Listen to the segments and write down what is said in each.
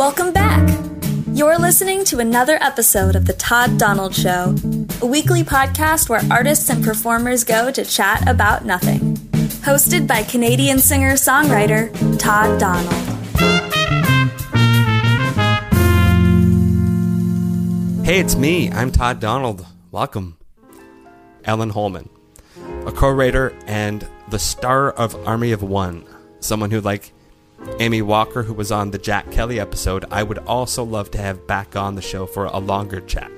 Welcome back. You're listening to another episode of The Todd Donald Show, a weekly podcast where artists and performers go to chat about nothing. Hosted by Canadian singer songwriter Todd Donald. Hey, it's me. I'm Todd Donald. Welcome. Ellen Hollman, a co writer and the star of Army of One, someone who, like Amy Walker, who was on the Jack Kelly episode, I would also love to have back on the show for a longer chat.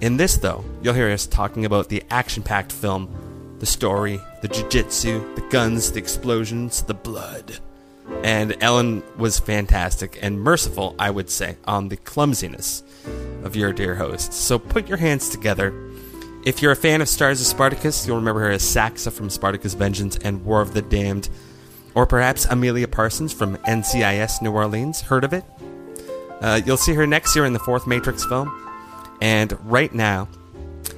In this, though, you'll hear us talking about the action packed film, the story, the jiu jitsu, the guns, the explosions, the blood. And Ellen was fantastic and merciful, I would say, on the clumsiness of your dear host. So put your hands together. If you're a fan of Stars of Spartacus, you'll remember her as Saxa from Spartacus Vengeance and War of the Damned. Or perhaps Amelia Parsons from NCIS New Orleans. Heard of it? Uh, you'll see her next year in the fourth Matrix film. And right now,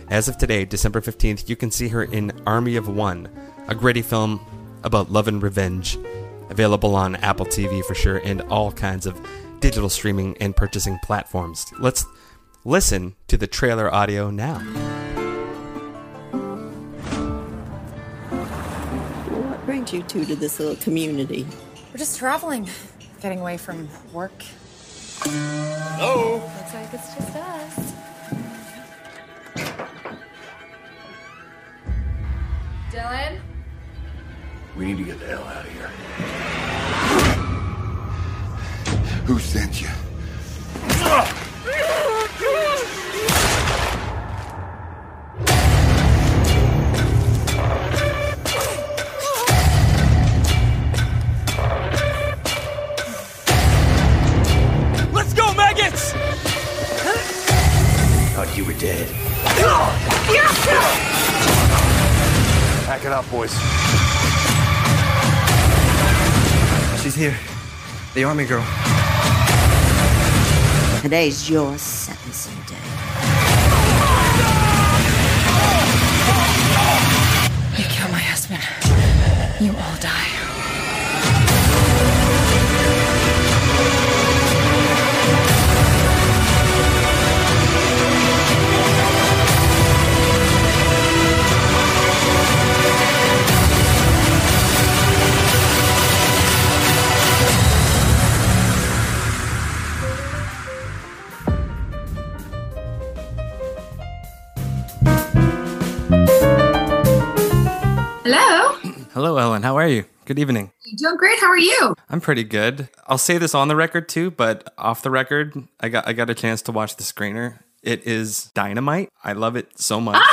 as of today, December 15th, you can see her in Army of One, a gritty film about love and revenge. Available on Apple TV for sure and all kinds of digital streaming and purchasing platforms. Let's listen to the trailer audio now. What brings you two to this little community? We're just traveling, getting away from work. Hello? Looks like it's just us. Dylan? We need to get the hell out of here. Who sent you? Ah! The army girl. Today's your sentencing day. You kill my husband. You all die. Good evening. you Doing great. How are you? I'm pretty good. I'll say this on the record too, but off the record, I got I got a chance to watch the screener. It is dynamite. I love it so much.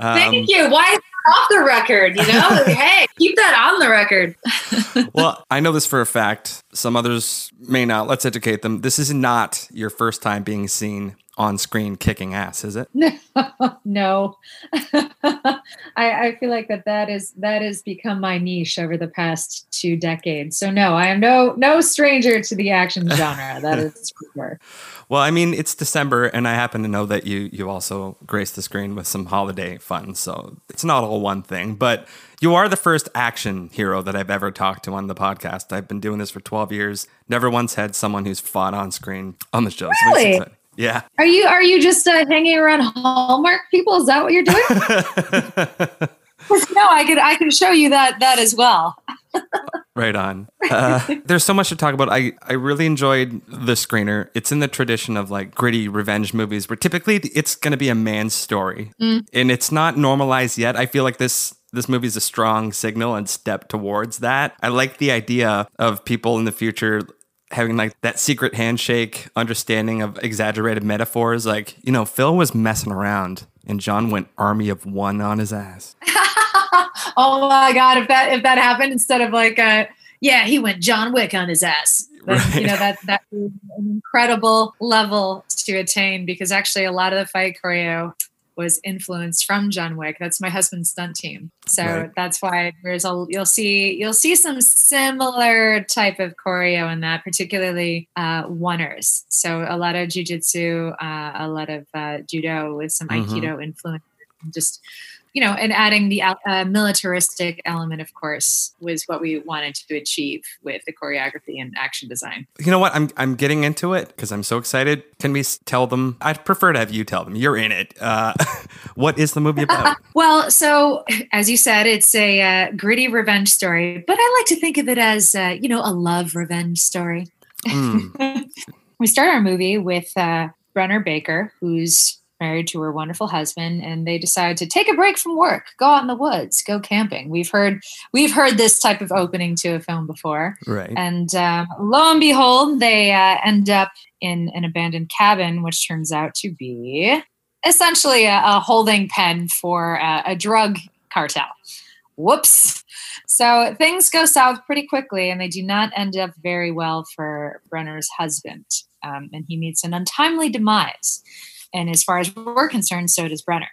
Um, Thank you. Why off the record? You know, hey, keep that on the record. well, I know this for a fact. Some others may not. Let's educate them. This is not your first time being seen on screen kicking ass, is it? no I, I feel like that that is that has become my niche over the past two decades so no i am no no stranger to the action genre that is for sure Well, I mean, it's December, and I happen to know that you you also grace the screen with some holiday fun. So it's not all one thing, but you are the first action hero that I've ever talked to on the podcast. I've been doing this for 12 years. Never once had someone who's fought on screen on the show. So Really? exciting. Yeah. are you are you just uh, hanging around hallmark people is that what you're doing? no i could i can show you that that as well Right on. Uh, there's so much to talk about. I, I really enjoyed the screener. It's in the tradition of like gritty revenge movies where typically it's going to be a man's story and it's not normalized yet. I feel like this this movie is a strong signal and step towards that. I like the idea of people in the future having like that secret handshake understanding of exaggerated metaphors like, you know, Phil was messing around and John went army of one on his ass. oh my god if that if that happened instead of like uh yeah he went john wick on his ass then, you know that that an incredible level to attain because actually a lot of the fight choreo was influenced from John Wick. That's my husband's stunt team. So Right. that's why there's a you'll see you'll see some similar type of choreo in that, particularly uh, oneers. So a lot of jujitsu, uh, a lot of uh, judo with some Mhm. aikido influence, just you know, and adding the uh, militaristic element, of course, was what we wanted to achieve with the choreography and action design. You know what? I'm I'm getting into it because I'm so excited. Can we tell them? I'd prefer to have you tell them. You're in it. Uh, what is the movie about? Well, so as you said, it's a uh, gritty revenge story, but I like to think of it as, uh, you know, a love revenge story. Mm, we start our movie with uh, Brenna Baker, who's married to her wonderful husband, and they decide to take a break from work, go out in the woods, go camping. We've heard we've heard this type of opening to a film before, right. and um, lo and behold, they uh, end up in an abandoned cabin, which turns out to be essentially a, a holding pen for a, a drug cartel. Whoops. So things go south pretty quickly, and they do not end up very well for Brenna's husband. Um, and he meets an untimely demise. And as far as we're concerned, so does Brenna.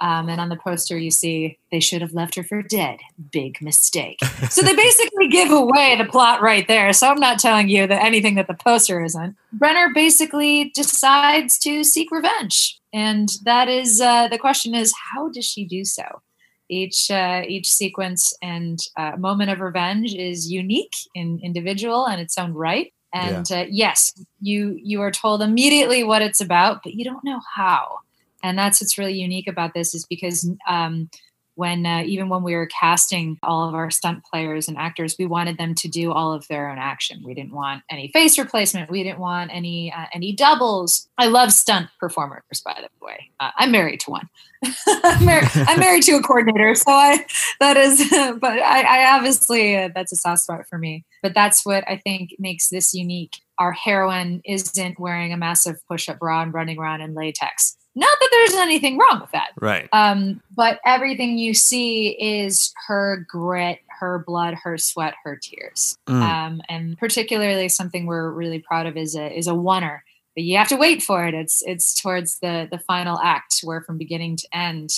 Um, and on the poster, you see they should have left her for dead. Big mistake. so they basically give away the plot right there. So I'm not telling you that anything that the poster isn't. Brenna basically decides to seek revenge, and that is uh, the question: is how does she do so? Each uh, each sequence and uh, moment of revenge is unique and individual in its own right. And uh, yes, you you are told immediately what it's about, but you don't know how. And that's what's really unique about this is because um, when uh, even when we were casting all of our stunt players and actors, we wanted them to do all of their own action. We didn't want any face replacement. We didn't want any uh, any doubles. I love stunt performers, by the way. Uh, I'm married to one. I'm, married, I'm married to a coordinator, so I that is. But I, I obviously uh, that's a soft spot for me. But that's what I think makes this unique. Our heroine isn't wearing a massive push-up bra and running around in latex. Not that there's anything wrong with that. Right. Um, but everything you see is her grit, her blood, her sweat, her tears. Mm. Um, and particularly something we're really proud of is a is a oneer. But you have to wait for it. It's it's towards the the final act where from beginning to end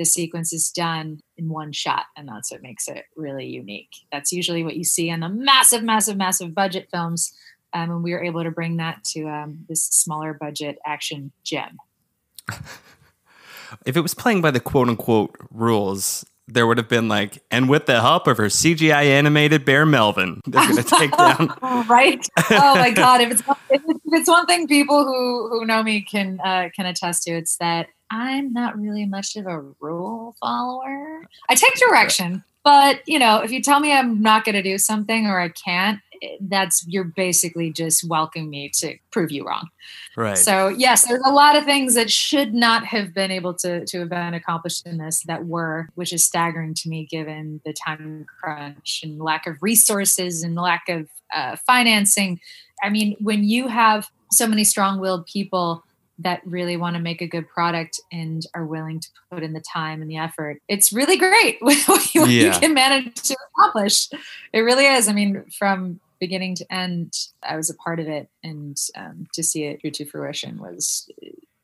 the sequence is done in one shot and that's what makes it really unique that's usually what you see in the massive massive massive budget films um, and we were able to bring that to um, this smaller budget action gem if it was playing by the quote unquote rules, there would have been like, and with the help of her CGI animated Bear Melvin, they're going to take down. right? Oh my god! If it's if it's, if it's one thing people who who know me can uh, can attest to, it's that I'm not really much of a rule follower. I take direction, but you know, if you tell me I'm not going to do something or I can't, that's you're basically just welcoming me to prove you wrong. Right. So yes, there's a lot of things that should not have been able to to have been accomplished in this that were, which is staggering to me given the time crunch and lack of resources and lack of uh, financing. I mean, when you have so many strong-willed people that really want to make a good product and are willing to put in the time and the effort, it's really great what you, Yeah. you can manage to accomplish. It really is. I mean, from beginning to end, I was a part of it, and um, to see it through to fruition was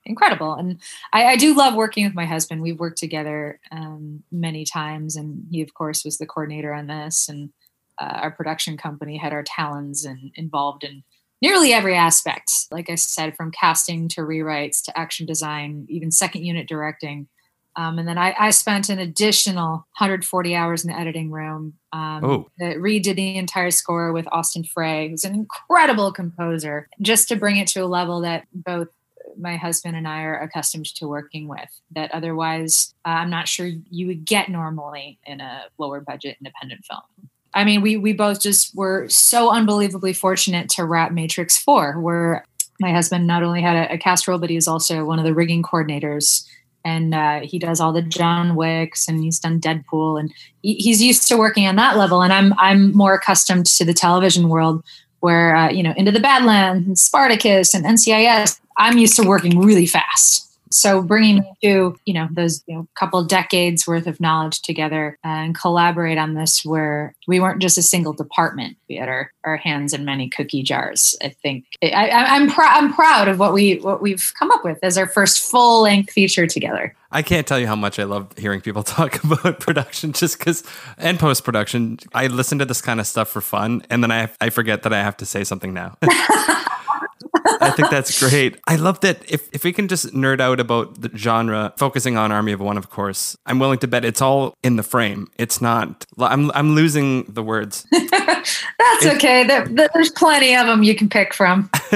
incredible. And I, I do love working with my husband. We've worked together um, many times, and he, of course, was the coordinator on this. And uh, our production company had our talons and involved in nearly every aspect. Like I said, from casting to rewrites to action design, even second unit directing. Um, and then I, I spent an additional 140 hours in the editing room. Um, Oh. that redid the entire score with Austin Frey, who's an incredible composer, just to bring it to a level that both my husband and I are accustomed to working with. That otherwise, uh, I'm not sure you would get normally in a lower budget independent film. I mean, we we both just were so unbelievably fortunate to wrap Matrix Four, where my husband not only had a, a cast role, but he was also one of the rigging coordinators, and uh, he does all the John Wicks, and he's done Deadpool, and he, he's used to working on that level. And I'm I'm more accustomed to the television world, where uh, you know Into the Badlands, and Spartacus, and NCIS. I'm used to working really fast. So bringing me to you know those you know couple decades worth of knowledge together uh, and collaborate on this, where we weren't just a single department; we had our, our hands in many cookie jars. I think I, I, I'm proud. I'm proud of what we what we've come up with as our first full length feature together. I can't tell you how much I love hearing people talk about production just because, and post production. I listen to this kind of stuff for fun, and then I, I forget that I have to say something now. I think that's great. I love that if, if we can just nerd out about the genre, focusing on Army of One, of course, I'm willing to bet it's all in the frame. It's not, I'm, I'm losing the words. That's okay. There, there's plenty of them you can pick from.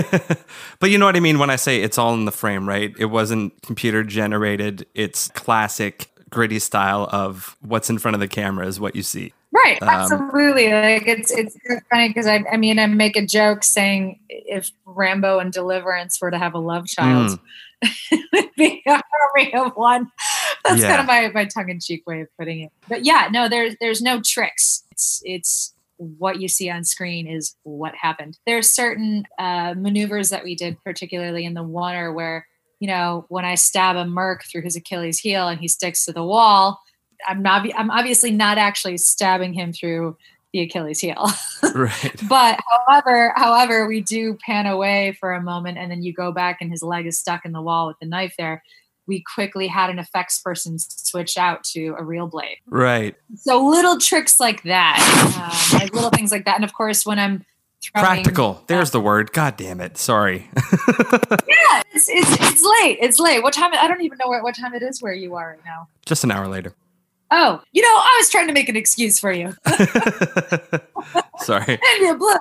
but you know what I mean when I say it's all in the frame, right? It wasn't computer generated. It's classic gritty style of what's in front of the camera is what you see. Right, Um, absolutely. Like it's it's funny because I I mean I make a joke saying if Rambo and Deliverance were to have a love child, it would be an army of one. That's Yeah. kind of my, my tongue in cheek way of putting it. But yeah, no, there's there's no tricks. It's it's what you see on screen is what happened. There's certain uh, maneuvers that we did, particularly in the water, where you know when I stab a merc through his Achilles heel and he sticks to the wall, I'm not I'm obviously not actually stabbing him through the Achilles heel. Right. but however, however, we do pan away for a moment and then you go back and his leg is stuck in the wall with the knife there. We quickly had an effects person switch out to a real blade. Right. So little tricks like that, um, like little things like that. And of course, when I'm Practical. There's the word. God damn it. Sorry. yeah, it's, it's it's late. It's late. What time? I don't even know where, what time it is where you are right now. Just an hour later. Oh, you know, I was trying to make an excuse for you. Sorry. and you blew.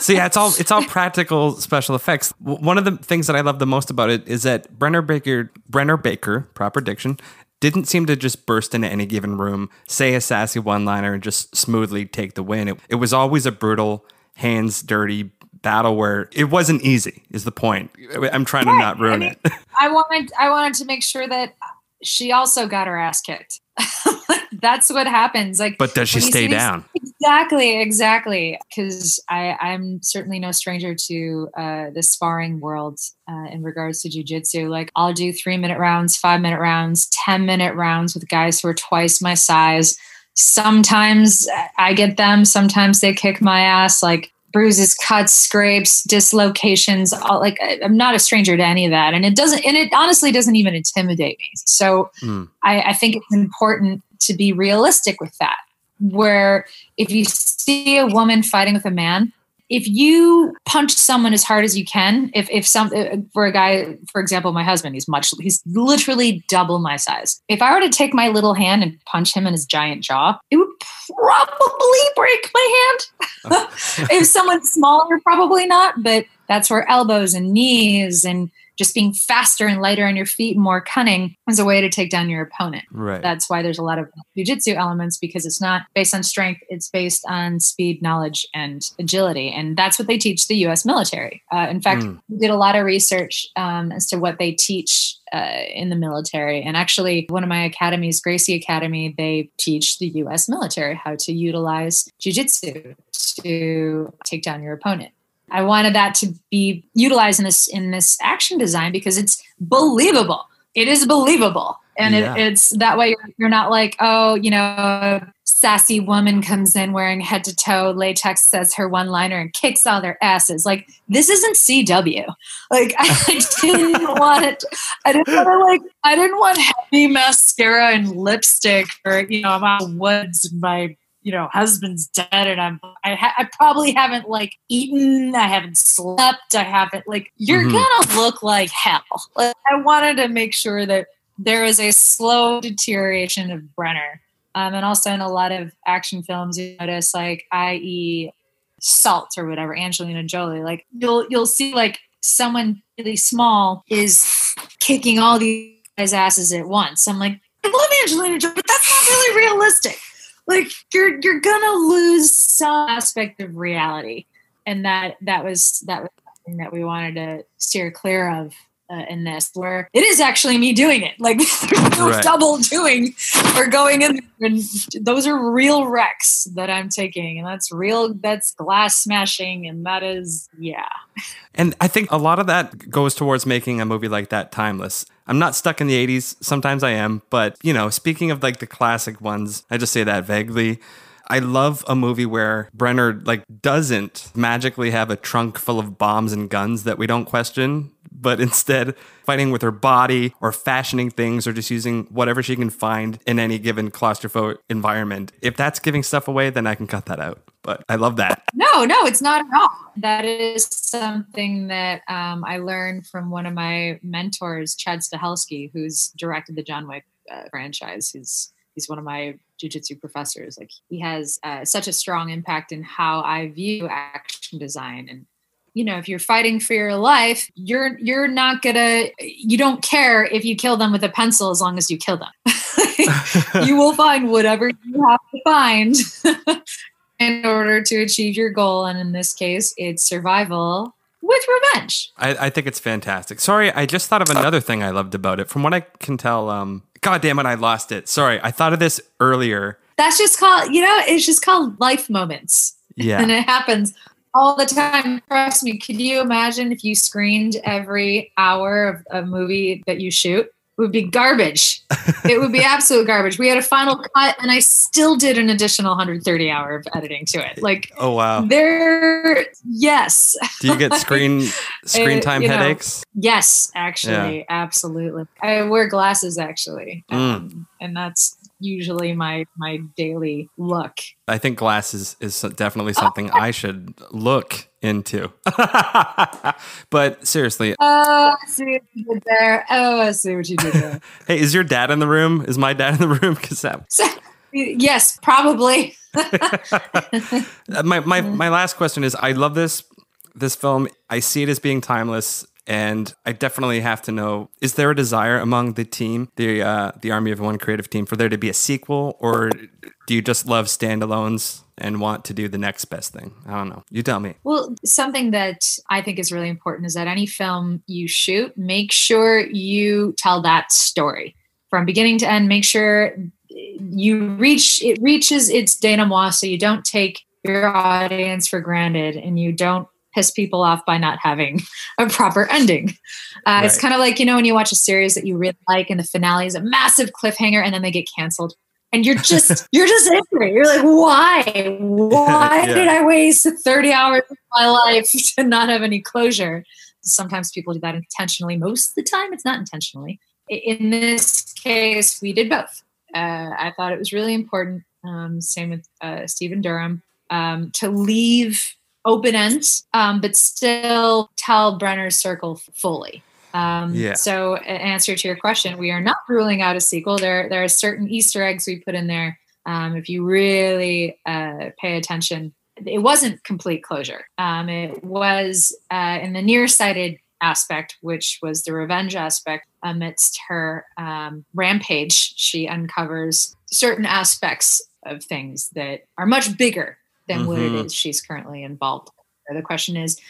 so yeah, it's all it's all practical special effects. W- One of the things that I love the most about it is that Brenna Baker, Brenna Baker, proper diction, didn't seem to just burst into any given room, say a sassy one-liner, and just smoothly take the win. It, it was always a brutal, hands dirty battle where it wasn't easy. Is the point? I'm trying to not ruin I mean, it. I wanted I wanted to make sure that she also got her ass kicked. That's what happens. Like, But does she stay down? Exactly, exactly. Because I I'm certainly no stranger to uh, the sparring world uh, in regards to jujitsu. Like, I'll do three minute rounds, five minute rounds, ten minute rounds with guys who are twice my size. Sometimes I get them. Sometimes they kick my ass. Like bruises, cuts, scrapes, dislocations. All, like I- I'm not a stranger to any of that, and it doesn't. And it honestly doesn't even intimidate me. So Mm. I, I think it's important to be realistic with that. Where if you see a woman fighting with a man, if you punch someone as hard as you can, if if some uh, for a guy, for example, my husband, he's much he's literally double my size. If I were to take my little hand and punch him in his giant jaw, it would probably break my hand. if someone's smaller, probably not, but that's where elbows and knees and just being faster and lighter on your feet and more cunning is a way to take down your opponent. Right. That's why there's a lot of jujitsu elements because it's not based on strength, it's based on speed, knowledge, and agility. And that's what they teach the US military. Uh, in fact, Mm. we did a lot of research um, as to what they teach uh, in the military. And actually, one of my academies, Gracie Academy, they teach the US military how to utilize jujitsu to take down your opponent. I wanted that to be utilized in this in this action design because it's believable. It is believable, and Yeah. it, it's that way. You're, you're not like, oh, you know, a sassy woman comes in wearing head to toe latex, says her one liner, and kicks all their asses. Like this isn't CW. Like I didn't want it. I didn't want to like. I didn't want heavy mascara and lipstick, or you know, I'm out woods. My you know husband's dead and i'm I, ha- I probably haven't like eaten i haven't slept i haven't like you're Mhm. gonna look like hell. Like, i wanted to make sure that there is a slow deterioration of brenna um, and also in a lot of action films you notice like i.e salt or whatever angelina jolie like you'll you'll see like someone really small is kicking all these guys asses at once. I'm like i love angelina jolie but that's not really realistic like you're you're gonna lose some aspect of reality. And that that was that was something that we wanted to steer clear of uh, in this where it is actually me doing it like Right. double doing or going in and those are real wrecks that i'm taking and that's real that's glass smashing and that is yeah And I think a lot of that goes towards making a movie like that timeless. I'm not stuck in the 80s. Sometimes I am. But, you know, speaking of like the classic ones, I just say that vaguely. I love a movie where Brenna like doesn't magically have a trunk full of bombs and guns that we don't question, but instead fighting with her body or fashioning things or just using whatever she can find in any given claustrophobic environment. If that's giving stuff away, then I can cut that out. But I love that. No, no, it's not at all. That is something that um, I learned from one of my mentors, Chad Stahelski, who's directed the John Wick uh, franchise. He's he's one of my jujitsu professors. Like he has uh, such a strong impact in how I view action design and you know if you're fighting for your life you're you're not gonna you don't care if you kill them with a pencil as long as you kill them you will find whatever you have to find in order to achieve your goal and in this case it's survival with revenge I, I think it's fantastic. Sorry, I just thought of another thing I loved about it. From what I can tell, um, God damn it, I lost it. Sorry, I thought of this earlier. that's just called you know it's just called life moments Yeah. and it happens all the time. Trust me. Could you imagine if you screened every hour of a movie that you shoot? It would be garbage. it would be absolute garbage. We had a final cut, and I still did an additional 130 hour of editing to it. Like Oh wow. there, yes, Do you get screen screen time know, headaches? yes, actually, absolutely. I wear glasses actually, Mm. um, and that's usually my my daily look. I think glasses is definitely something I should look into. but seriously, Oh, I see what you did there. Oh, I see what you did there. hey, is your dad in the room? Is my dad in the room? Because that yes, probably. My my mm. my last question is I love this this film. I see it as being timeless and I definitely have to know is there a desire among the team, the uh, the Army of One creative team for there to be a sequel or do you just love standalones and want to do the next best thing? I don't know. You tell me. Well, something that I think is really important is that any film you shoot, make sure you tell that story from beginning to end. Make sure you reach it reaches its denouement, so you don't take your audience for granted and you don't piss people off by not having a proper ending. Uh, It's kind of like you know when you watch a series that you really like and the finale is a massive cliffhanger and then they get canceled. And you're just you're just angry. You're like, why? Why Yeah. did I waste 30 hours of my life to not have any closure? Sometimes people do that intentionally. Most of the time, it's not intentionally. In this case, we did both. Uh, I thought it was really important. Um, same with uh, Stephen Durham um, to leave open ends, um, but still tell Brenna's Circle fully. Um, Yeah. So, in answer to your question, we are not ruling out a sequel. There, there are certain Easter eggs we put in there. Um, if you really uh, pay attention, it wasn't complete closure. Um, it was uh, in the nearsighted aspect, which was the revenge aspect. Amidst her um, rampage, she uncovers certain aspects of things that are much bigger than what it is she's currently involved. with. The question is,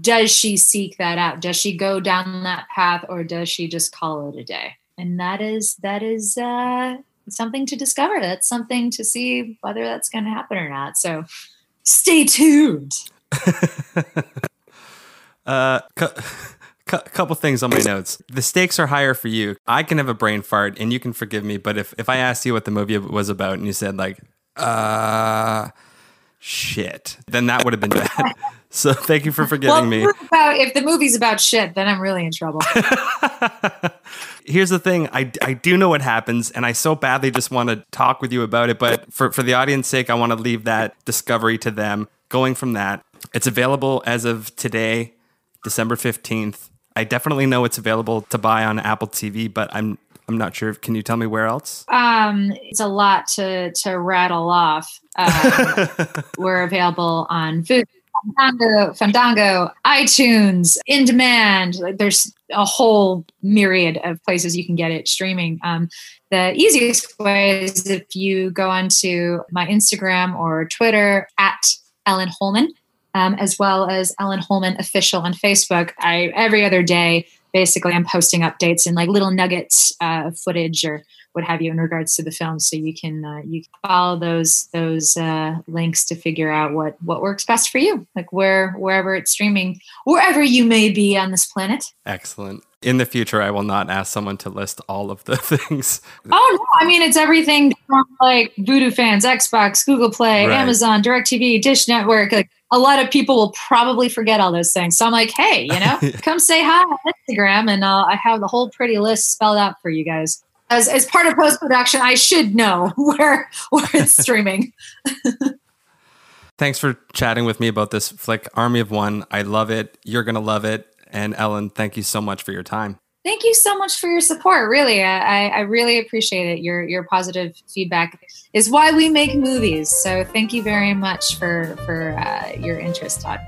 does she seek that out? Does she go down that path, or does she just call it a day? And that is that is uh, something to discover. That's something to see whether that's going to happen or not. So stay tuned. Uh, cu- cu- couple things on my notes. The stakes are higher for you. I can have a brain fart, and you can forgive me. But if if I asked you what the movie was about, and you said like, uh, shit, then that would have been bad. so thank you for forgiving me. if, about, if the movie's about shit, then I'm really in trouble. Here's the thing I, I do know what happens, and I so badly just want to talk with you about it. But for, for the audience sake, I want to leave that discovery to them. Going from that, it's available as of today, December 15th. I definitely know it's available to buy on Apple TV, but I'm I'm not sure. Can you tell me where else? um, it's a lot to to rattle off. Um, we're available on Food, Fandango, Fandango, iTunes, in demand. Like, There's a whole myriad of places you can get it streaming. Um, the easiest way is if you go onto my Instagram or Twitter at Ellen Hollman, um, as well as Ellen Hollman official on Facebook. I every other day, basically, I'm posting updates and like little nuggets uh, footage or what have you in regards to the film so you can uh, you can follow those those uh, links to figure out what what works best for you like where wherever it's streaming wherever you may be on this planet Excellent. In the future, I will not ask someone to list all of the things. oh no i mean it's everything from like Vudu fans xbox google play Right. amazon directv dish network like a lot of people will probably forget all those things. So I'm like, hey, you know, come say hi on Instagram, and uh, I have the whole pretty list spelled out for you guys. As, as part of post production, I should know where where it's streaming. Thanks for chatting with me about this flick, Army of One. I love it. You're gonna love it. And Ellen, thank you so much for your time. Thank you so much for your support. Really, I, I really appreciate it. Your your positive feedback is why we make movies. So thank you very much for for uh, your interest, Todd.